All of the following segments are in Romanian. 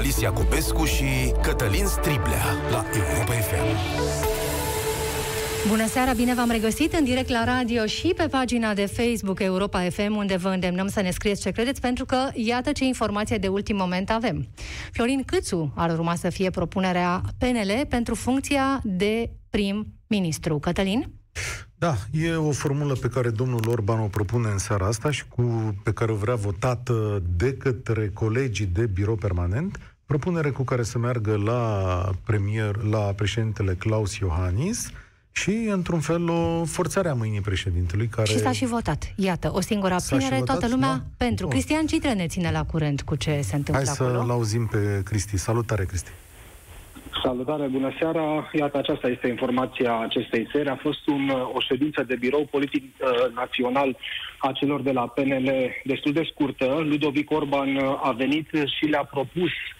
Alicia Cupescu și Cătălin Striblea la Europa FM. Bună seara, bine v-am regăsit în direct la radio și pe pagina de Facebook Europa FM, unde vă îndemnăm să ne scrieți ce credeți, pentru că iată ce informație de ultim moment avem. Florin Câțu ar urma să fie propunerea PNL pentru funcția de prim-ministru. Cătălin? Da, e o formulă pe care domnul Orban o propune în seara asta și cu, pe care o vrea votată de către colegii de birou permanent, propunere cu care să meargă la premier, la președintele Claus Iohannis, și, într-un fel, o forțare a mâinii președintelui care... Și s-a și votat. Iată, o singură abținere, toată lumea da? pentru. Bun. Cristian Citre ne ține la curent cu ce se întâmplă Hai acolo. să-l auzim pe Cristi. Salutare, Cristi! Salutare, bună seara! Iată, aceasta este informația acestei seri. A fost un, o ședință de birou politic uh, național a celor de la PNL destul de scurtă. Ludovic Orban a venit și le-a propus uh, Uh,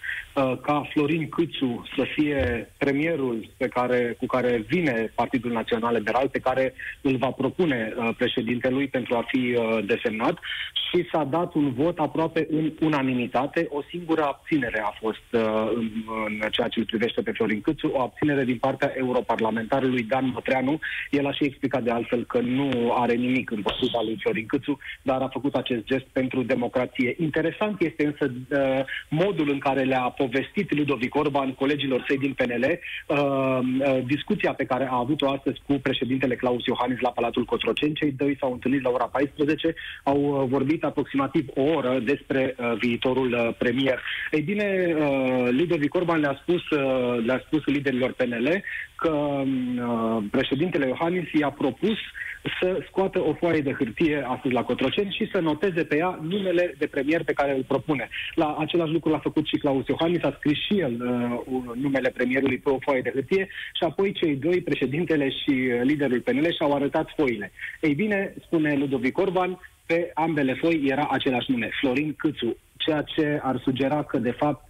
ca Florin Câțu să fie premierul pe care, cu care vine Partidul Național Liberal, pe care îl va propune uh, președintelui pentru a fi uh, desemnat și s-a dat un vot aproape în unanimitate. O singură abținere a fost în, în ceea ce îl privește pe Florin Câțu, o abținere din partea europarlamentarului Dan Mătreanu. El a și explicat de altfel că nu are nimic împotriva lui Florin Câțu, dar a făcut acest gest pentru democrație. Interesant este însă modul în care le-a povestit Ludovic Orban colegilor săi din PNL uh, uh, discuția pe care a avut-o astăzi cu președintele Claus Iohannis la Palatul Cotroceni. Cei doi s-au întâlnit la ora 14, au uh, vorbit aproximativ o oră despre uh, viitorul uh, premier. Ei bine, uh, Ludovic Orban le-a spus, uh, le-a spus liderilor PNL că uh, președintele Iohannis i-a propus să scoată o foaie de hârtie astăzi la Cotroceni și să noteze pe ea numele de premier pe care îl propune. La același lucru l-a făcut și Claus Iohannis, a scris și el uh, numele premierului pe o foaie de hârtie și apoi cei doi, președintele și liderul PNL, și-au arătat foile. Ei bine, spune Ludovic Orban, pe ambele foi era același nume, Florin Câțu, ceea ce ar sugera că, de fapt,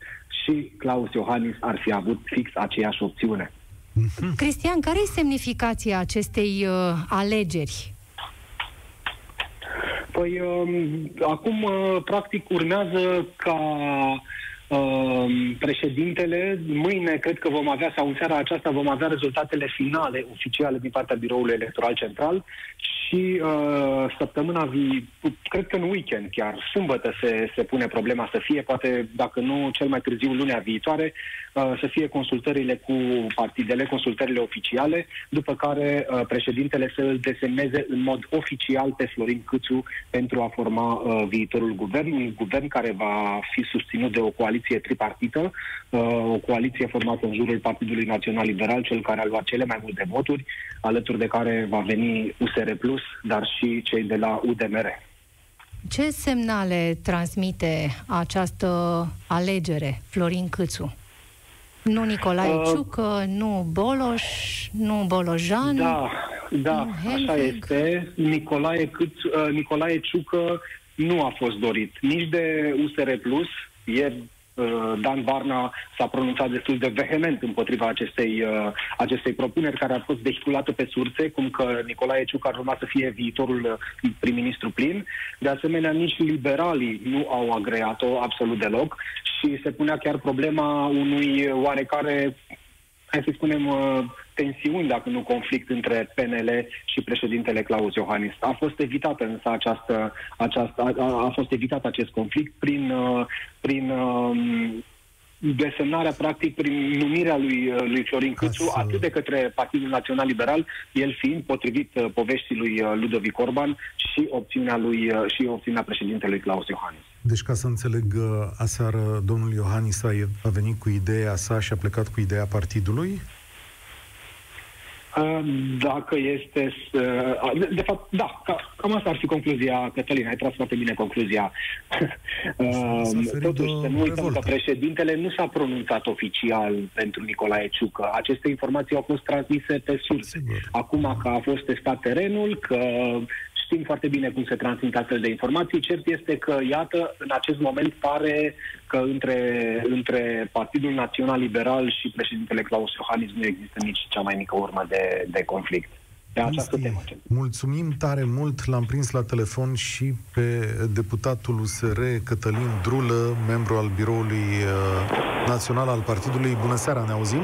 și Claus Iohannis ar fi avut fix aceeași opțiune. Mhm. Cristian, care e semnificația acestei uh, alegeri? Păi, uh, acum, uh, practic, urmează ca uh, președintele, mâine cred că vom avea, sau în seara aceasta vom avea rezultatele finale oficiale din partea Biroului Electoral Central și uh, săptămâna vi, cred că în weekend chiar, sâmbătă se, se pune problema să fie, poate dacă nu cel mai târziu lunea viitoare, uh, să fie consultările cu partidele, consultările oficiale, după care uh, președintele să îl desemneze în mod oficial pe Florin Câțu pentru a forma uh, viitorul guvern, un guvern care va fi susținut de o coaliție tripartită, uh, o coaliție formată în jurul Partidului Național Liberal, cel care a luat cele mai multe voturi, alături de care va veni USR Plus, dar și cei de la UDMR. Ce semnale transmite această alegere, Florin Câțu? Nu Nicolae uh, Ciucă, nu Boloș, nu Bolojan? Da, da, așa este. Nicolae, Câțu, uh, Nicolae Ciucă nu a fost dorit nici de USR Plus. Ieri Uh, Dan Barna s-a pronunțat destul de vehement împotriva acestei, uh, acestei propuneri, care a fost vehiculată pe surse, cum că Nicolae Ciuc ar urma să fie viitorul uh, prim-ministru plin. De asemenea, nici liberalii nu au agreat-o absolut deloc și se punea chiar problema unui oarecare hai să spunem, uh, tensiuni, dacă nu conflict, între PNL și președintele Claus Iohannis. A fost evitată însă această, această a, a fost evitat acest conflict prin, uh, prin um, desemnarea, practic, prin numirea lui, uh, lui Florin Câțu, Asta... atât de către Partidul Național Liberal, el fiind potrivit poveștii lui Ludovic Orban și opțiunea, lui, și opțiunea președintelui Claus Iohannis. Deci, ca să înțeleg, aseară domnul Iohannis a, a venit cu ideea sa și a plecat cu ideea partidului? Dacă este să... De fapt, da, cam asta ar fi concluzia, Cătălin, ai tras foarte bine concluzia. Totuși, să nu uităm că președintele nu s-a pronunțat oficial pentru Nicolae Ciucă. Aceste informații au fost transmise pe surse. Acum că a fost testat terenul, că știm foarte bine cum se transmit astfel de informații. Cert este că, iată, în acest moment pare că între, între Partidul Național Liberal și președintele Claus Iohannis nu există nici cea mai mică urmă de, de conflict. Pe această temă. Mulțumim tare mult, l-am prins la telefon și pe deputatul USR Cătălin Drulă, membru al biroului uh, național al partidului. Bună seara, ne auzim?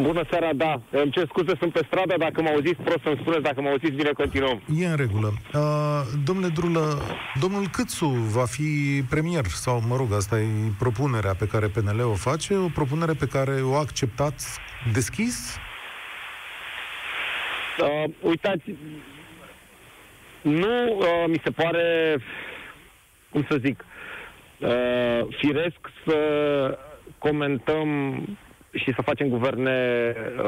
Bună seara, da. Îmi cer scuze, sunt pe stradă. Dacă mă auziți prost, să-mi spuneți. Dacă mă auziți bine, continuăm. E în regulă. Uh, domnule Drulă, domnul Câțu va fi premier, sau, mă rog, asta e propunerea pe care PNL o face, o propunere pe care o acceptați deschis? Uh, uitați, nu uh, mi se pare, cum să zic, uh, firesc să comentăm și să facem guverne uh,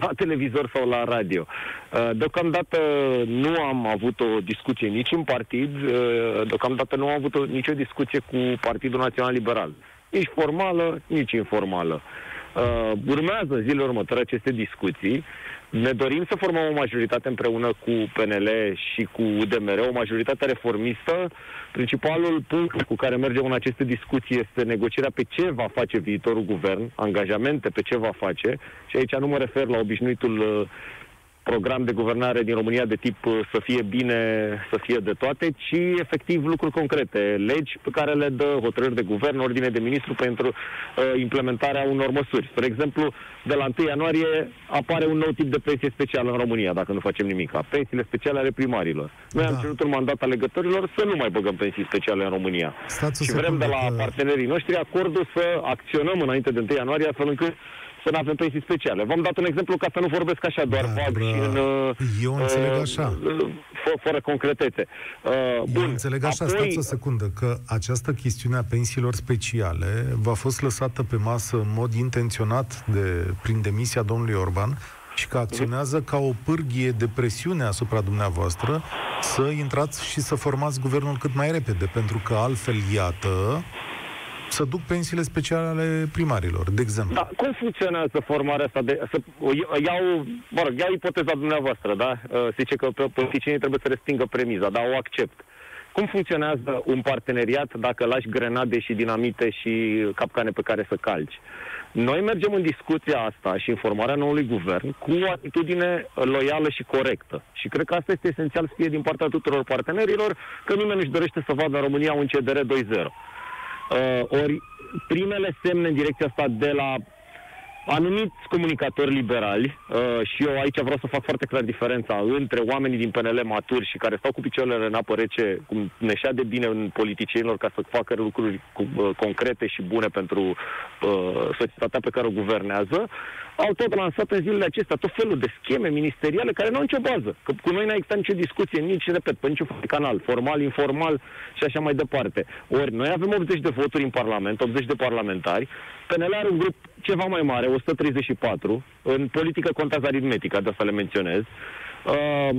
la televizor sau la radio. Uh, deocamdată nu am avut o discuție nici în partid, uh, deocamdată nu am avut o, nicio discuție cu Partidul Național Liberal. Nici formală, nici informală. Uh, urmează zilele următoare aceste discuții. Ne dorim să formăm o majoritate împreună cu PNL și cu UDMR, o majoritate reformistă. Principalul punct cu care mergem în aceste discuții este negocierea pe ce va face viitorul guvern, angajamente pe ce va face. Și aici nu mă refer la obișnuitul uh, program de guvernare din România de tip uh, să fie bine, să fie de toate, ci efectiv lucruri concrete, legi pe care le dă hotărâri de guvern, ordine de ministru pentru uh, implementarea unor măsuri. Spre exemplu, de la 1 ianuarie apare un nou tip de pensie specială în România, dacă nu facem nimic. Pensiile speciale ale primarilor. Noi da. am cerut un mandat alegătorilor să nu mai băgăm pensii speciale în România. Stați și vrem de la că... partenerii noștri acordul să acționăm înainte de 1 ianuarie, astfel încât să nu avem pensii speciale. V-am dat un exemplu ca să nu vorbesc așa doar da, vag și în... Eu înțeleg uh, așa. Uh, fără concretețe. Uh, bun, Eu înțeleg așa, apoi... stați o secundă, că această chestiune a pensiilor speciale va fost lăsată pe masă în mod intenționat de, prin demisia domnului Orban și că acționează ca o pârghie de presiune asupra dumneavoastră să intrați și să formați guvernul cât mai repede, pentru că altfel, iată, să duc pensiile speciale ale primarilor, de exemplu. Da, cum funcționează formarea asta? De, să, iau, mă rog, iau ipoteza dumneavoastră, da? Uh, se zice că politicienii trebuie să respingă premiza, dar o accept. Cum funcționează un parteneriat dacă lași grenade și dinamite și capcane pe care să calci? Noi mergem în discuția asta și în formarea noului guvern cu o atitudine loială și corectă. Și cred că asta este esențial să fie din partea tuturor partenerilor, că nimeni nu-și dorește să vadă în România un CDR 2.0. Uh, ori primele semne în direcția asta de la anumiți comunicatori liberali, uh, și eu aici vreau să fac foarte clar diferența între oamenii din PNL maturi și care stau cu picioarele în apă rece, cum neșea de bine în politicienilor ca să facă lucruri cu, uh, concrete și bune pentru uh, societatea pe care o guvernează, au tot lansat în zilele acestea tot felul de scheme ministeriale care nu au nicio bază. Că cu noi n-a existat nicio discuție, nici, repet, pe niciun canal, formal, informal și așa mai departe. Ori noi avem 80 de voturi în Parlament, 80 de parlamentari, PNL are un grup ceva mai mare, 134, în politică contează aritmetica, de asta le menționez. Uh,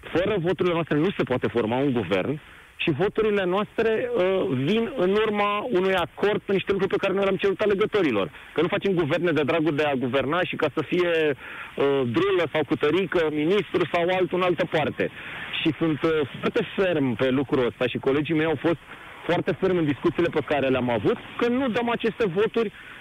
fără voturile noastre nu se poate forma un guvern, și voturile noastre uh, vin în urma unui acord pe niște lucruri pe care noi le-am cerut alegătorilor. Că nu facem guverne de dragul de a guverna și ca să fie uh, drulă sau cutărică, ministru sau altul în altă parte. Și sunt uh, foarte ferm pe lucrul ăsta și colegii mei au fost foarte ferm în discuțiile pe care le-am avut, că nu dăm aceste voturi uh,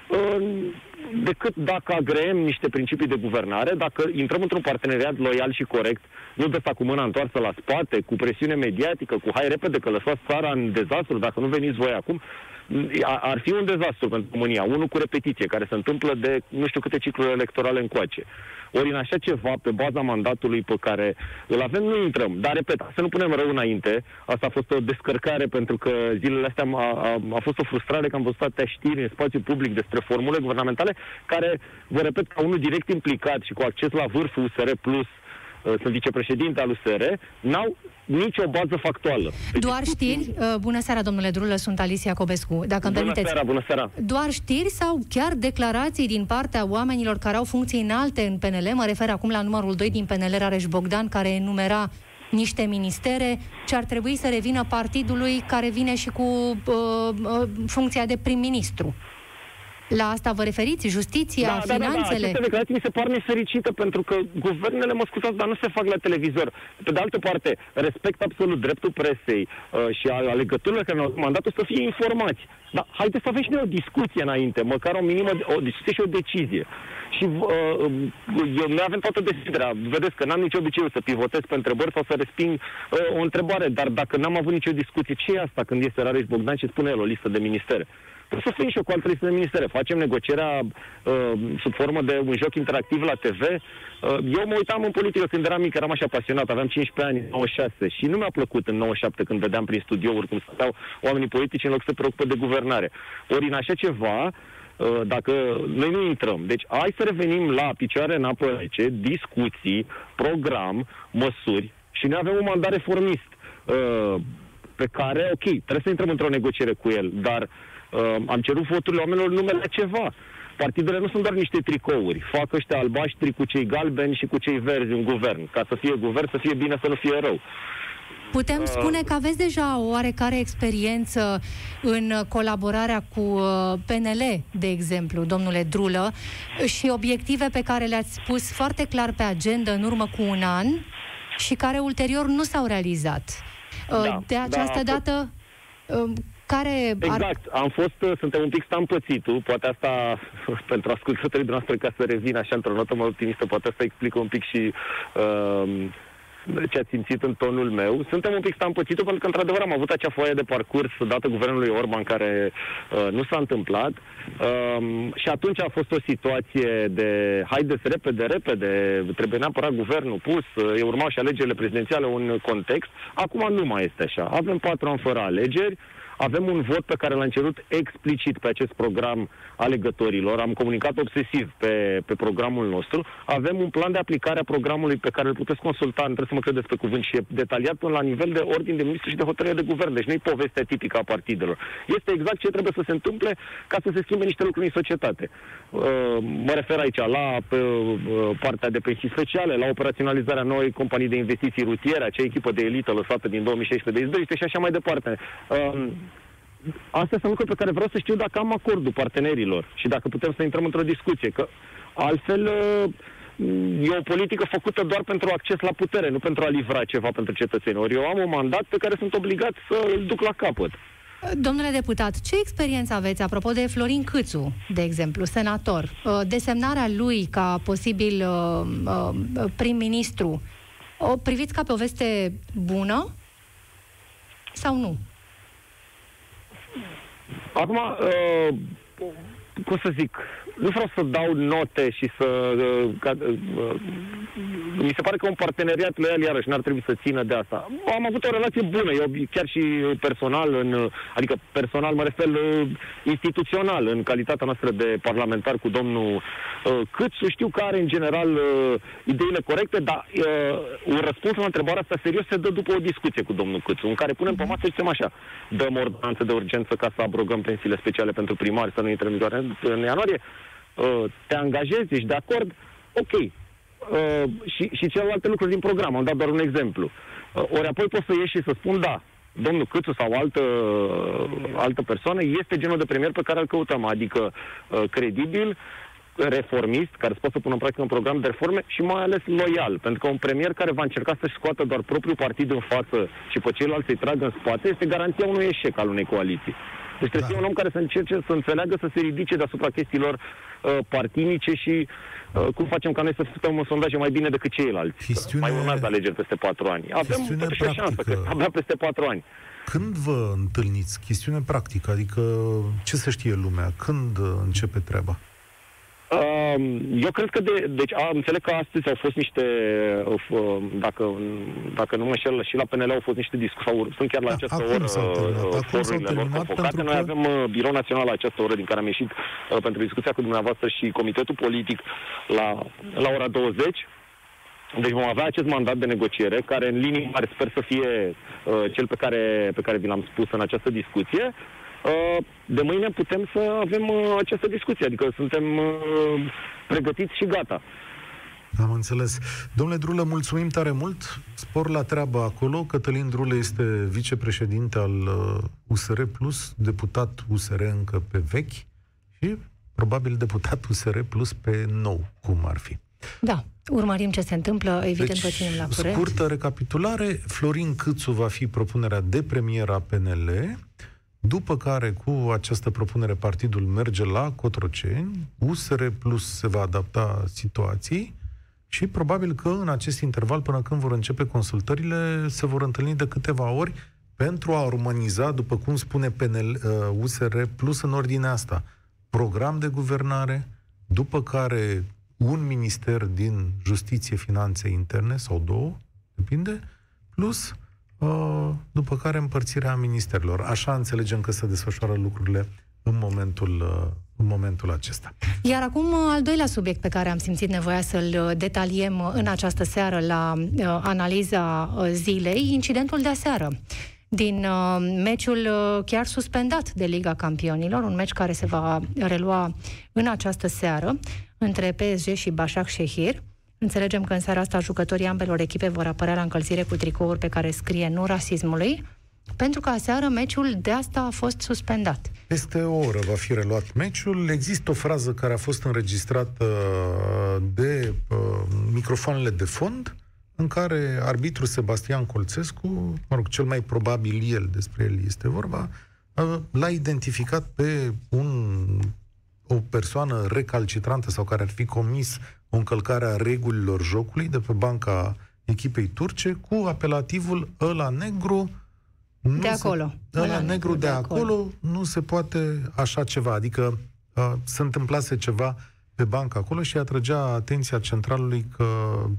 decât dacă agreem niște principii de guvernare, dacă intrăm într-un parteneriat loial și corect, nu de cu mâna întoarsă la spate, cu presiune mediatică, cu hai repede că lăsați țara în dezastru, dacă nu veniți voi acum, ar fi un dezastru pentru România. Unul cu repetiție, care se întâmplă de nu știu câte cicluri electorale încoace. Ori în așa ceva, pe baza mandatului pe care îl avem, nu intrăm. Dar, repet, să nu punem rău înainte. Asta a fost o descărcare pentru că zilele astea a, a, a fost o frustrare că am văzut atâtea știri în spațiu public despre formule guvernamentale care, vă repet, ca unul direct implicat și cu acces la vârful USR Plus, uh, sunt vicepreședinte al USR, n-au nicio bază factuală. Doar știri? Uh, bună seara, domnule Drulă, sunt Alicia Cobescu. Dacă îmi bună permiteți. seara, bună seara. Doar știri sau chiar declarații din partea oamenilor care au funcții înalte în PNL? Mă refer acum la numărul 2 din PNL, Rareș Bogdan, care enumera niște ministere ce ar trebui să revină partidului care vine și cu uh, uh, funcția de prim-ministru. La asta vă referiți? Justiția, da, finanțele? Da, da, da. Aceste declarații mi se par nefericită pentru că guvernele, mă scuzați, dar nu se fac la televizor. Pe de altă parte, respect absolut dreptul presei uh, și al alegătorilor care au mandatul să fie informați. Dar haideți să avem și noi o discuție înainte, măcar o minimă, o discuție și o decizie. Și uh, eu, noi avem toată deschiderea. Vedeți că n-am nicio obicei să pivotez pe întrebări sau să resping uh, o întrebare, dar dacă n-am avut nicio discuție, ce e asta când este Rareș Bogdan și spune el o listă de ministere? Trebuie să fim și eu cu alte liste de ministere. Facem negocierea uh, sub formă de un joc interactiv la TV. Uh, eu mă uitam în politică când eram mic, eram așa pasionat, aveam 15 ani, 96 și nu mi-a plăcut în 97 când vedeam prin studiouri cum stau oamenii politici în loc să se preocupă de guvernare. Ori în așa ceva, uh, dacă noi nu intrăm. Deci hai să revenim la picioare în apă rece, discuții, program, măsuri și noi avem un mandat reformist uh, pe care, ok, trebuie să intrăm într-o negociere cu el, dar uh, am cerut voturile oamenilor numele ceva. Partidele nu sunt doar niște tricouri. Fac ăștia albaștri cu cei galbeni și cu cei verzi un guvern. Ca să fie guvern, să fie bine, să nu fie rău. Putem spune că aveți deja o oarecare experiență în colaborarea cu uh, PNL, de exemplu, domnule Drulă, și obiective pe care le-ați spus foarte clar pe agenda în urmă cu un an și care ulterior nu s-au realizat. Uh, da, de această da, dată, um, care Exact, ar... am fost, uh, suntem un pic stampățitul, poate asta pentru ascultătorii noastre ca să revin așa într-o notă mai optimistă, poate asta explică un pic și uh, ce ați simțit în tonul meu. Suntem un pic stampățitul pentru că, într-adevăr, am avut acea foaie de parcurs dată guvernului Orban care uh, nu s-a întâmplat. Um, și atunci a fost o situație de haideți repede, repede, trebuie neapărat guvernul pus, uh, urmau și alegerile prezidențiale un context. Acum nu mai este așa. Avem patru ani fără alegeri, avem un vot pe care l-am cerut explicit pe acest program alegătorilor. Am comunicat obsesiv pe, pe programul nostru. Avem un plan de aplicare a programului pe care îl puteți consulta, nu trebuie să mă credeți pe cuvânt, și e detaliat până la nivel de ordin de ministru și de hotărâre de guvern. Deci nu e povestea tipică a partidelor. Este exact ce trebuie să se întâmple ca să se schimbe niște lucruri în societate. Uh, mă refer aici la uh, partea de pensii speciale, la operaționalizarea noi companii de investiții rutiere, acea echipă de elită lăsată din 2016 de izbăvite și așa mai departe. Uh, astea sunt lucruri pe care vreau să știu dacă am acordul partenerilor și dacă putem să intrăm într-o discuție, că altfel e o politică făcută doar pentru acces la putere, nu pentru a livra ceva pentru cetățeni. Ori eu am un mandat pe care sunt obligat să îl duc la capăt. Domnule deputat, ce experiență aveți apropo de Florin Câțu, de exemplu, senator? Uh, desemnarea lui ca posibil uh, uh, prim-ministru, o priviți ca pe o veste bună sau nu? Acum, uh, cum să zic, nu vreau să dau note și să... Uh, ca, uh, mi se pare că un parteneriat loial, iarăși, n-ar trebui să țină de asta. Am avut o relație bună, eu chiar și personal, în, adică personal mă refer uh, instituțional, în calitatea noastră de parlamentar cu domnul uh, Câțu. Știu că are, în general, uh, ideile corecte, dar uh, un răspuns la întrebarea asta serios se dă după o discuție cu domnul Câțu, în care punem pe masă și zicem așa, dăm ordonanță de urgență ca să abrogăm pensiile speciale pentru primari, să nu intrăm în în ianuarie, uh, te angajezi, ești de acord, ok. Uh, și, și celelalte lucruri din program, am dat doar un exemplu. Uh, ori apoi pot să ieși și să spun, da, domnul Câțu sau altă, altă persoană este genul de premier pe care îl căutăm, adică credibil, reformist, care să poată să pună în practică un program de reforme și mai ales loial. Pentru că un premier care va încerca să-și scoată doar propriul partid în față și pe ceilalți să-i tragă în spate este garanția unui eșec al unei coaliții. Deci trebuie da. să fie un om care să încerce să înțeleagă, să se ridice deasupra chestiilor uh, partinice și uh, cum facem ca noi să stăm în sondaje mai bine decât ceilalți. Chestiune... Mai urmează alegeri peste patru ani. Avem totuși o șansă, că abia peste patru ani. Când vă întâlniți? Chestiune practică, adică ce să știe lumea? Când începe treaba? Eu cred că, de, deci, am înțeleg că astăzi au fost niște, uh, dacă, dacă nu mă înșel, și la PNL au fost niște discuții, sau sunt chiar la această Acum oră uh, forurile lor convocate. Noi că... avem uh, birou național la această oră din care am ieșit pentru discuția cu dumneavoastră și comitetul politic la, la ora 20. Deci vom avea acest mandat de negociere, care în linii mari sper să fie uh, cel pe care, pe care vi l-am spus în această discuție. Uh, de mâine putem să avem uh, această discuție, adică suntem uh, pregătiți și gata. Am înțeles. Domnule Drulă, mulțumim tare mult. Spor la treabă acolo. Cătălin Drulă este vicepreședinte al USR Plus, deputat USR încă pe vechi și probabil deputat USR Plus pe nou, cum ar fi. Da, urmărim ce se întâmplă, evident deci, vă ținem la curent. Scurtă recapitulare, Florin Câțu va fi propunerea de premier a PNL, după care, cu această propunere, partidul merge la Cotroceni, USR Plus se va adapta situației și probabil că în acest interval, până când vor începe consultările, se vor întâlni de câteva ori pentru a urmaniza, după cum spune PNL, uh, USR, plus în ordinea asta, program de guvernare, după care un minister din justiție, finanțe interne sau două, depinde, plus uh, după care împărțirea ministerilor. Așa înțelegem că se desfășoară lucrurile în momentul, uh, în momentul acesta. Iar acum, uh, al doilea subiect pe care am simțit nevoia să-l uh, detaliem în această seară la uh, analiza zilei, incidentul de aseară din uh, meciul uh, chiar suspendat de Liga Campionilor, un meci care se va relua în această seară între PSG și Başak Shehir. Înțelegem că în seara asta jucătorii ambelor echipe vor apărea la încălzire cu tricouri pe care scrie nu rasismului, pentru că aseară meciul de asta a fost suspendat. Peste o oră va fi reluat meciul. Există o frază care a fost înregistrată uh, de uh, microfoanele de fond, în care arbitru Sebastian Colțescu, mă rog, cel mai probabil el, despre el este vorba, uh, l-a identificat pe un, o persoană recalcitrantă sau care ar fi comis o încălcare a regulilor jocului de pe banca echipei turce cu apelativul ăla negru nu de acolo. Se, ăla negru de, de acolo, acolo nu se poate așa ceva. Adică uh, se întâmplase ceva pe bancă acolo și atrăgea atenția centralului că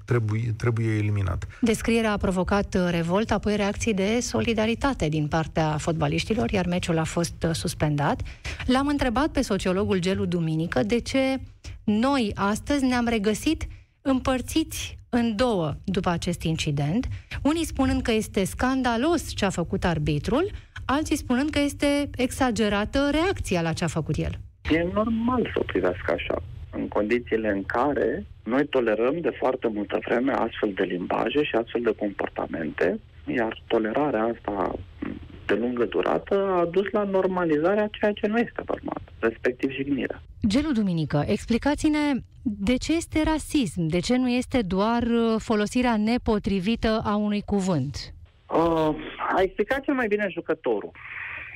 trebuie, trebuie eliminat. Descrierea a provocat uh, revolt, apoi reacții de solidaritate din partea fotbaliștilor, iar meciul a fost uh, suspendat. L-am întrebat pe sociologul Gelu Duminică de ce noi astăzi ne-am regăsit împărțiți în două după acest incident, unii spunând că este scandalos ce a făcut arbitrul, alții spunând că este exagerată reacția la ce a făcut el. E normal să o privească așa, în condițiile în care noi tolerăm de foarte multă vreme astfel de limbaje și astfel de comportamente, iar tolerarea asta de lungă durată a dus la normalizarea ceea ce nu este normal, respectiv jignirea. Gelu Duminică, explicați-ne de ce este rasism? De ce nu este doar uh, folosirea nepotrivită a unui cuvânt? Uh, a explicat cel mai bine jucătorul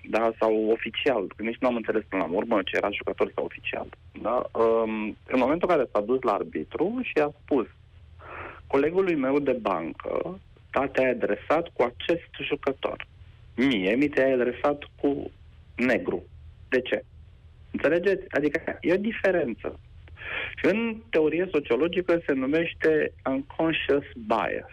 da, sau oficial, că nici nu am înțeles până la urmă ce era jucător sau oficial. Da? Um, în momentul în care s-a dus la arbitru și a spus colegului meu de bancă, da, te-ai adresat cu acest jucător. Mie mi te-ai adresat cu negru. De ce? Înțelegeți? Adică e o diferență. Și în teorie sociologică se numește unconscious bias,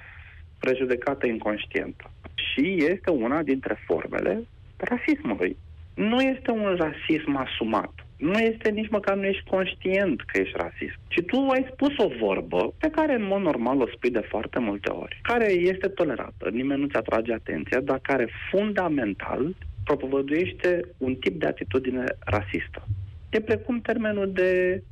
prejudecată inconștientă. Și este una dintre formele rasismului. Nu este un rasism asumat. Nu este nici măcar nu ești conștient că ești rasist. Ci tu ai spus o vorbă pe care în mod normal o spui de foarte multe ori, care este tolerată, nimeni nu-ți atrage atenția, dar care fundamental propovăduiește un tip de atitudine rasistă. E precum termenul de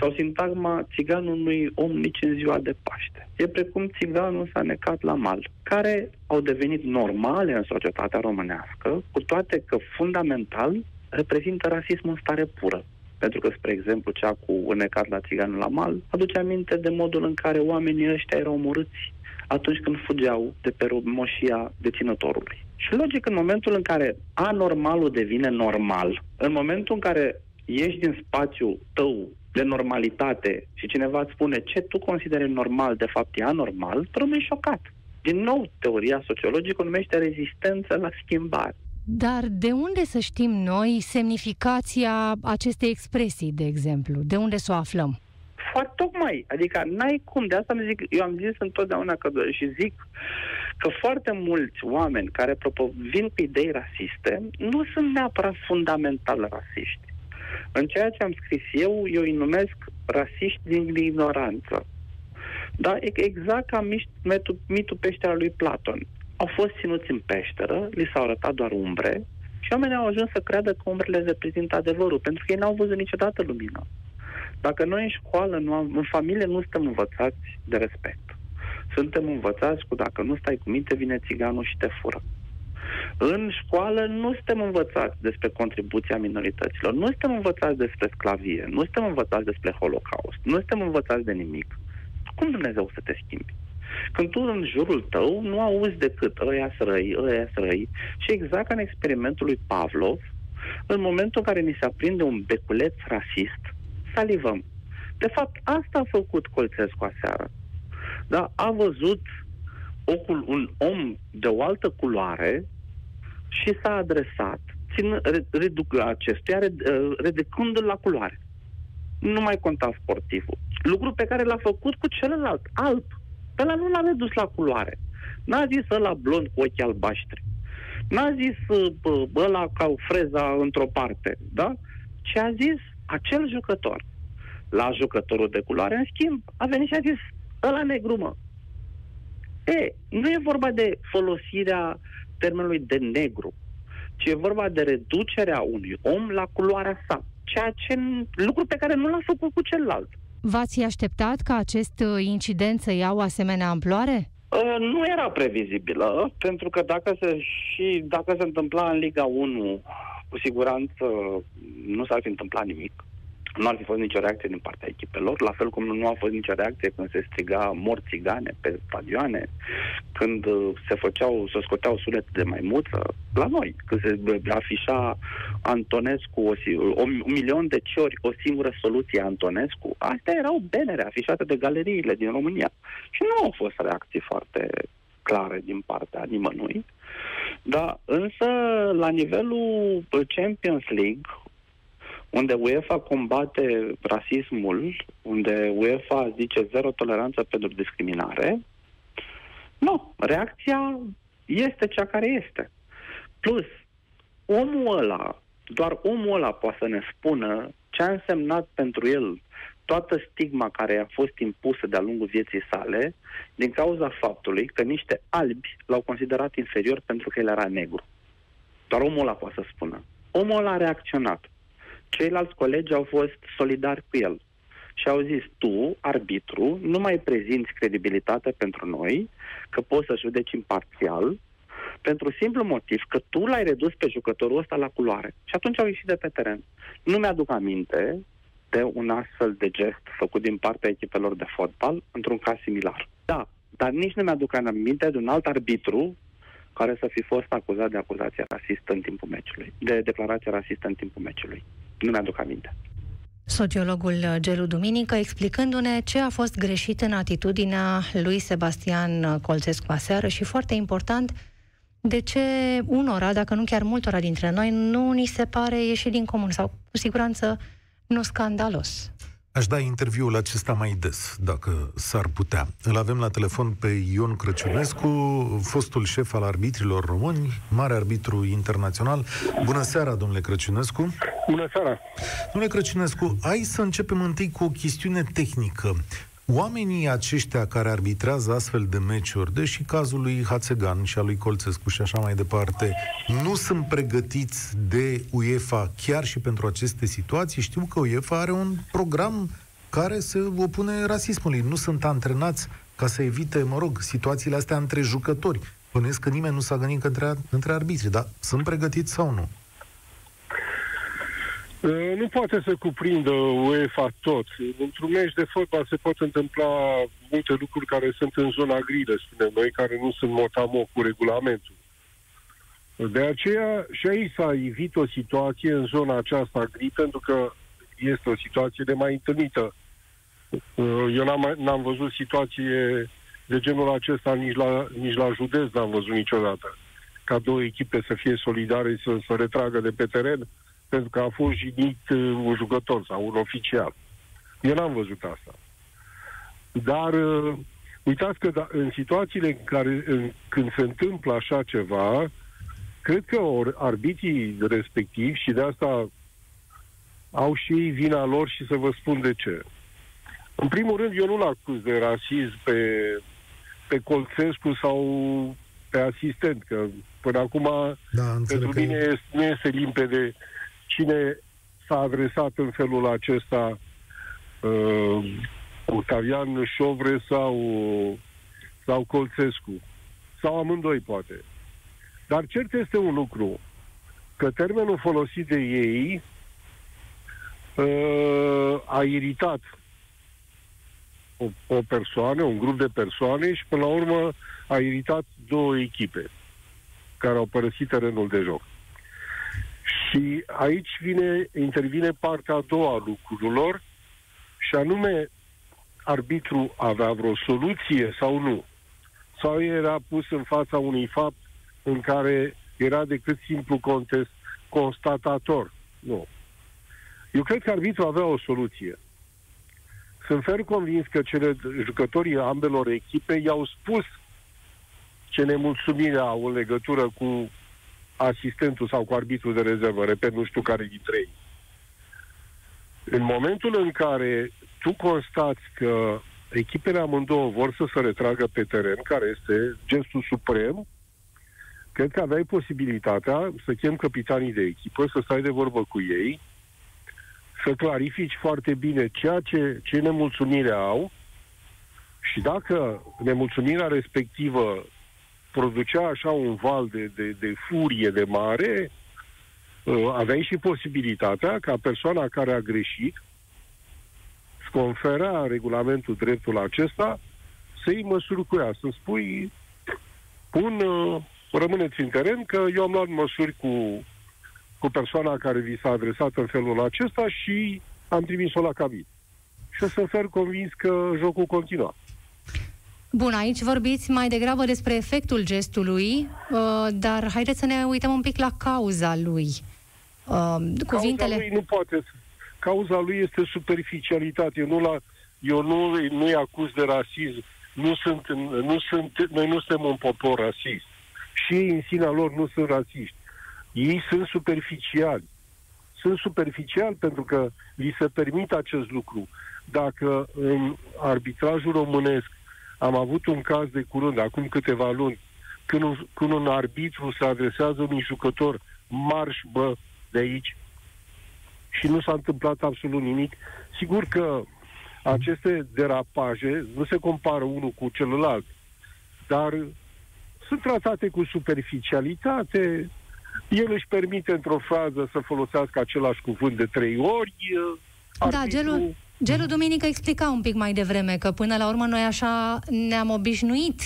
sau sintagma țiganul nu om nici în ziua de Paște. E precum țiganul s-a necat la mal, care au devenit normale în societatea românească, cu toate că fundamental reprezintă rasismul în stare pură. Pentru că, spre exemplu, cea cu înecat la țiganul la mal aduce aminte de modul în care oamenii ăștia erau omorâți atunci când fugeau de pe moșia deținătorului. Și logic, în momentul în care anormalul devine normal, în momentul în care ieși din spațiul tău de normalitate și cineva îți spune ce tu consideri normal, de fapt e anormal, tu rămâi șocat. Din nou, teoria sociologică numește rezistență la schimbare. Dar de unde să știm noi semnificația acestei expresii, de exemplu? De unde să o aflăm? Foarte tocmai. Adică n-ai cum. De asta am zic, eu am zis întotdeauna că și zic că foarte mulți oameni care vin cu idei rasiste nu sunt neapărat fundamental rasiști. În ceea ce am scris eu, eu îi numesc rasiști din ignoranță. Da, exact ca mitul, mitul peștera lui Platon. Au fost ținuți în peșteră, li s-au arătat doar umbre și oamenii au ajuns să creadă că umbrele reprezintă adevărul, pentru că ei n-au văzut niciodată lumină. Dacă noi în școală, nu am, în familie, nu suntem învățați de respect. Suntem învățați cu dacă nu stai cu minte, vine țiganul și te fură. În școală nu suntem învățați despre contribuția minorităților, nu suntem învățați despre sclavie, nu suntem învățați despre holocaust, nu suntem învățați de nimic. Cum Dumnezeu să te schimbi? Când tu în jurul tău nu auzi decât ăia sărăi, ăia sărăi și exact ca în experimentul lui Pavlov, în momentul în care ni se aprinde un beculeț rasist, salivăm. De fapt, asta a făcut Colțescu aseară. Da? A văzut ocul, un om de o altă culoare și s-a adresat țin, reduc acestuia, reducându-l la culoare. Nu mai conta sportivul. Lucru pe care l-a făcut cu celălalt, alb. Pe la nu l-a redus la culoare. N-a zis ăla blond cu ochi albaștri. N-a zis bă, ăla ca o freza într-o parte, da? Ce a zis acel jucător. La jucătorul de culoare, în schimb, a venit și a zis ăla negru, mă. E, nu e vorba de folosirea termenului de negru, ci e vorba de reducerea unui om la culoarea sa, ceea ce lucru pe care nu l-a făcut cu celălalt. V-ați așteptat ca acest uh, incident să iau asemenea amploare? Uh, nu era previzibilă, pentru că dacă se, și dacă se întâmpla în Liga 1, cu siguranță nu s-ar fi întâmplat nimic nu ar fi fost nicio reacție din partea echipelor, la fel cum nu a fost nicio reacție când se striga mor țigane pe stadioane, când uh, se făceau, se scoteau sunete de maimuță, la noi, când se afișa Antonescu o, un milion de ciori o singură soluție Antonescu, astea erau benere afișate de galeriile din România. Și nu au fost reacții foarte clare din partea nimănui. Da, însă, la nivelul Champions League, unde UEFA combate rasismul, unde UEFA zice zero toleranță pentru discriminare, nu, reacția este cea care este. Plus, omul ăla, doar omul ăla poate să ne spună ce a însemnat pentru el toată stigma care a fost impusă de-a lungul vieții sale din cauza faptului că niște albi l-au considerat inferior pentru că el era negru. Doar omul ăla poate să spună. Omul ăla a reacționat. Ceilalți colegi au fost solidari cu el și au zis, tu, arbitru, nu mai prezinți credibilitate pentru noi, că poți să judeci imparțial, pentru simplu motiv că tu l-ai redus pe jucătorul ăsta la culoare. Și atunci au ieșit de pe teren. Nu mi-aduc aminte de un astfel de gest făcut din partea echipelor de fotbal într-un caz similar. Da, dar nici nu mi-aduc aminte de un alt arbitru care să fi fost acuzat de acuzație rasistă în timpul meciului, de declarație rasistă în timpul meciului. Nu mi-aduc aminte. Sociologul Gelu Duminică explicându-ne ce a fost greșit în atitudinea lui Sebastian Colțescu aseară și foarte important, de ce unora, dacă nu chiar multora dintre noi, nu ni se pare ieșit din comun sau cu siguranță nu scandalos. Aș da interviul acesta mai des, dacă s-ar putea. Îl avem la telefon pe Ion Crăciunescu, fostul șef al arbitrilor români, mare arbitru internațional. Bună seara, domnule Crăciunescu! Bună seara! Domnule Crăciunescu, hai să începem întâi cu o chestiune tehnică. Oamenii aceștia care arbitrează astfel de meciuri, deși cazul lui Hațegan și al lui Colțescu și așa mai departe, nu sunt pregătiți de UEFA chiar și pentru aceste situații. Știu că UEFA are un program care se opune rasismului. Nu sunt antrenați ca să evite, mă rog, situațiile astea între jucători. Bănuiesc că nimeni nu s-a gândit între, între arbitri, dar sunt pregătiți sau nu? Uh, nu poate să cuprindă UEFA tot. Într-un meci de fotbal se pot întâmpla multe lucruri care sunt în zona gri, spunem noi, care nu sunt motamo cu regulamentul. De aceea și aici s-a evit o situație în zona aceasta gri, pentru că este o situație de mai întâlnită. Uh, eu n-am, n-am văzut situație de genul acesta nici la, nici la județ, n-am văzut niciodată. Ca două echipe să fie solidare, să se retragă de pe teren, pentru că a fost jignit uh, un jucător sau un oficial. Eu n-am văzut asta. Dar uh, uitați că da, în situațiile în care, în, când se întâmplă așa ceva, cred că or, arbitrii respectivi și de asta au și ei vina lor și să vă spun de ce. În primul rând, eu nu-l acuz de rasism pe, pe Colțescu sau pe asistent, că până acum da, pentru mine nu este limpede cine s-a adresat în felul acesta uh, Octavian Șovre sau, sau Colțescu. Sau amândoi, poate. Dar cert este un lucru, că termenul folosit de ei uh, a iritat o, o persoană, un grup de persoane și până la urmă a iritat două echipe care au părăsit terenul de joc. Și aici vine, intervine partea a doua a lucrurilor, și anume, arbitru avea vreo soluție sau nu? Sau era pus în fața unui fapt în care era decât simplu contest, constatator. Nu. Eu cred că arbitru avea o soluție. Sunt fer convins că cele jucătorii ambelor echipe i-au spus ce nemulțumire au în legătură cu asistentul sau cu arbitrul de rezervă, repet, nu știu care dintre ei. În momentul în care tu constați că echipele amândouă vor să se retragă pe teren, care este gestul suprem, cred că aveai posibilitatea să chem capitanii de echipă, să stai de vorbă cu ei, să clarifici foarte bine ceea ce, ce nemulțumire au și dacă nemulțumirea respectivă producea așa un val de, de, de furie de mare, uh, aveai și posibilitatea ca persoana care a greșit îți confera regulamentul dreptul acesta să iei măsuri cu ea, să spui pun, uh, rămâneți în teren că eu am luat măsuri cu, cu persoana care vi s-a adresat în felul acesta și am trimis-o la cabin. Și o să fer convins că jocul continua. Bun, aici vorbiți mai degrabă despre efectul gestului, uh, dar haideți să ne uităm un pic la cauza lui. Uh, cuvintele... Cauza lui nu poate Cauza lui este superficialitate. Eu nu, la, eu nu, nu-i acuz de rasism. Nu sunt, nu sunt, noi nu suntem un popor rasist. Și ei în sinea lor nu sunt rasiști. Ei sunt superficiali. Sunt superficiali pentru că li se permite acest lucru. Dacă în arbitrajul românesc am avut un caz de curând, acum câteva luni, când un, când un arbitru se adresează unui jucător, marș, bă, de aici, și nu s-a întâmplat absolut nimic. Sigur că aceste derapaje nu se compară unul cu celălalt, dar sunt tratate cu superficialitate, el își permite într-o frază să folosească același cuvânt de trei ori. Da, gelul, gelul Duminică explica un pic mai devreme că până la urmă noi așa ne-am obișnuit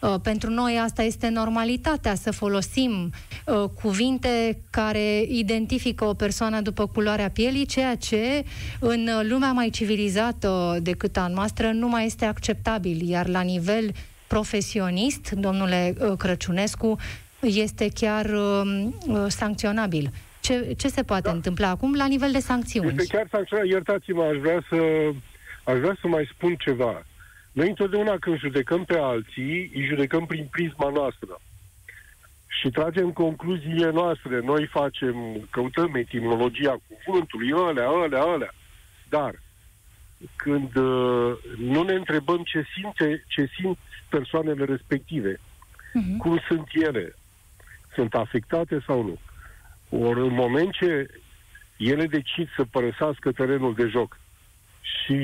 Uh, pentru noi asta este normalitatea, să folosim uh, cuvinte care identifică o persoană după culoarea pielii, ceea ce în lumea mai civilizată decât a noastră nu mai este acceptabil. Iar la nivel profesionist, domnule uh, Crăciunescu, este chiar uh, sancționabil. Ce, ce se poate da. întâmpla acum la nivel de sancțiuni? Este chiar sancționat. Iertați-mă, aș vrea să, aș vrea să mai spun ceva. Noi întotdeauna când judecăm pe alții, îi judecăm prin prisma noastră. Și tragem concluziile noastre. Noi facem, căutăm etimologia cuvântului, alea, alea, alea. Dar când uh, nu ne întrebăm ce, simte, ce simt persoanele respective, uh-huh. cum sunt ele, sunt afectate sau nu. Ori în moment ce ele decid să părăsească terenul de joc și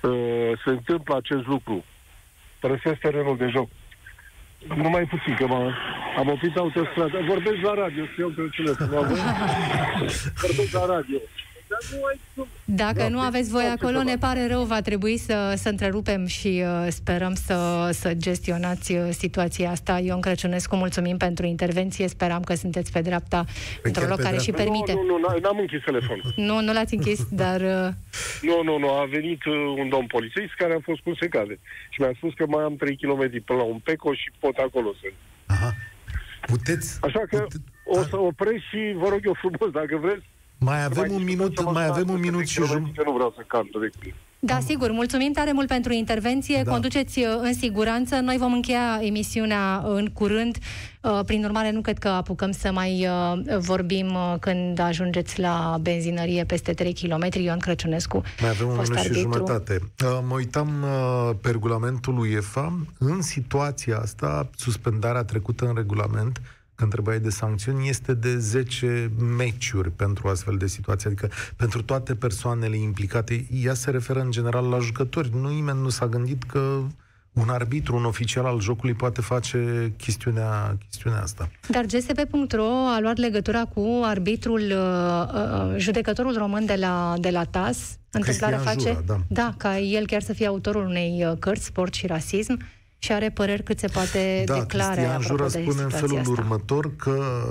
uh, se întâmplă acest lucru. Părăsesc terenul de joc. Numai puțin, că m-am, am oprit autostrada. Vorbesc la radio, să iau pe cele. Vorbesc la radio. Dacă da, nu aveți voi acolo, ne pare rău, va trebui să, să întrerupem și uh, sperăm să, să gestionați uh, situația asta. Ion Crăciunescu, mulțumim pentru intervenție, speram că sunteți pe dreapta pe într-un loc care și permite. Nu, nu, nu, n-am închis telefonul. Nu, nu l-ați închis, dar... Uh... Nu, nu, nu, a venit uh, un domn polițist care a fost cum se cade și mi-a spus că mai am 3 km până la un peco și pot acolo să... Aha. Puteți... Așa că pute... o să opresc și vă rog eu frumos, dacă vreți, mai avem mai un minut, mai avem un minut și jumătate. Nu vreau să cant Da, sigur. Mulțumim tare mult pentru intervenție. Da. Conduceți uh, în siguranță. Noi vom încheia emisiunea în curând. Uh, prin urmare, nu cred că apucăm să mai uh, vorbim când ajungeți la benzinărie peste 3 km. Ion Crăciunescu, Mai avem un minut și jumătate. Mă uitam pe regulamentul UEFA. În situația asta, suspendarea trecută în regulament când întrebai de sancțiuni, este de 10 meciuri pentru astfel de situații, adică pentru toate persoanele implicate. Ea se referă în general la jucători. Nu nimeni nu s-a gândit că un arbitru, un oficial al jocului poate face chestiunea, chestiunea asta. Dar GSP.ro a luat legătura cu arbitrul, uh, uh, judecătorul român de la, de la TAS. Întâmplarea face, Jura, da. da, ca el chiar să fie autorul unei uh, cărți, Sport și Rasism și are păreri cât se poate da, declare. Cristian Jura spune în felul asta. următor că,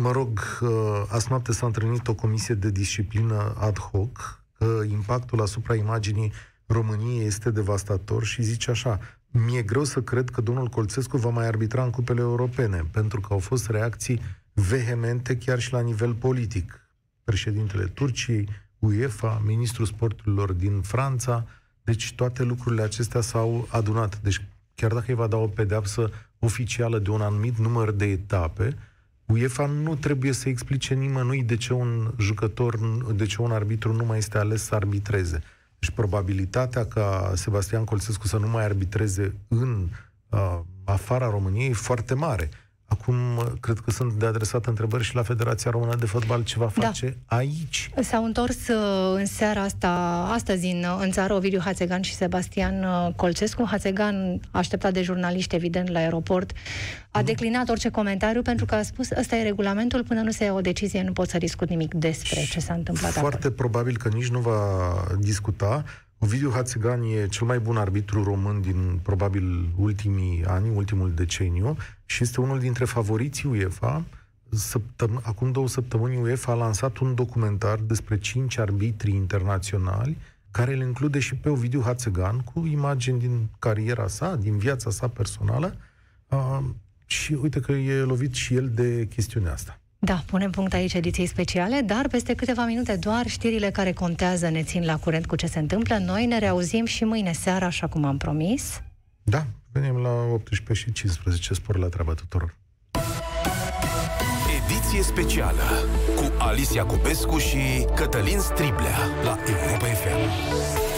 mă rog, azi noapte s-a întâlnit o comisie de disciplină ad hoc, că impactul asupra imaginii României este devastator și zice așa, mi-e greu să cred că domnul Colțescu va mai arbitra în cupele europene, pentru că au fost reacții vehemente chiar și la nivel politic. Președintele Turciei, UEFA, ministrul sporturilor din Franța, deci toate lucrurile acestea s-au adunat. Deci chiar dacă îi va da o pedeapsă oficială de un anumit număr de etape, UEFA nu trebuie să explice nimănui de ce un jucător, de ce un arbitru nu mai este ales să arbitreze. Deci probabilitatea ca Sebastian Colțescu să nu mai arbitreze în uh, afara României e foarte mare. Acum, cred că sunt de adresat întrebări și la Federația Română de Fotbal ce va da. face da. aici. S-au întors uh, în seara asta, astăzi în, în țară, Ovidiu Hațegan și Sebastian uh, Colcescu. Hațegan, așteptat de jurnaliști, evident, la aeroport, a declinat orice comentariu pentru că a spus ăsta e regulamentul, până nu se ia o decizie, nu pot să discut nimic despre ce s-a întâmplat Foarte acolo. probabil că nici nu va discuta. Ovidiu Hațegan e cel mai bun arbitru român din probabil ultimii ani, ultimul deceniu și este unul dintre favoriții UEFA. Săptăm- acum două săptămâni UEFA a lansat un documentar despre cinci arbitri internaționali care îl include și pe Ovidiu Hațegan cu imagini din cariera sa, din viața sa personală uh, și uite că e lovit și el de chestiunea asta. Da, punem punct aici ediției speciale, dar peste câteva minute doar știrile care contează ne țin la curent cu ce se întâmplă. Noi ne reauzim și mâine seara, așa cum am promis. Da, venim la 18 și 15, spor la treaba tuturor. Ediție specială cu Alicia Cupescu și Cătălin Striblea la Europa FM.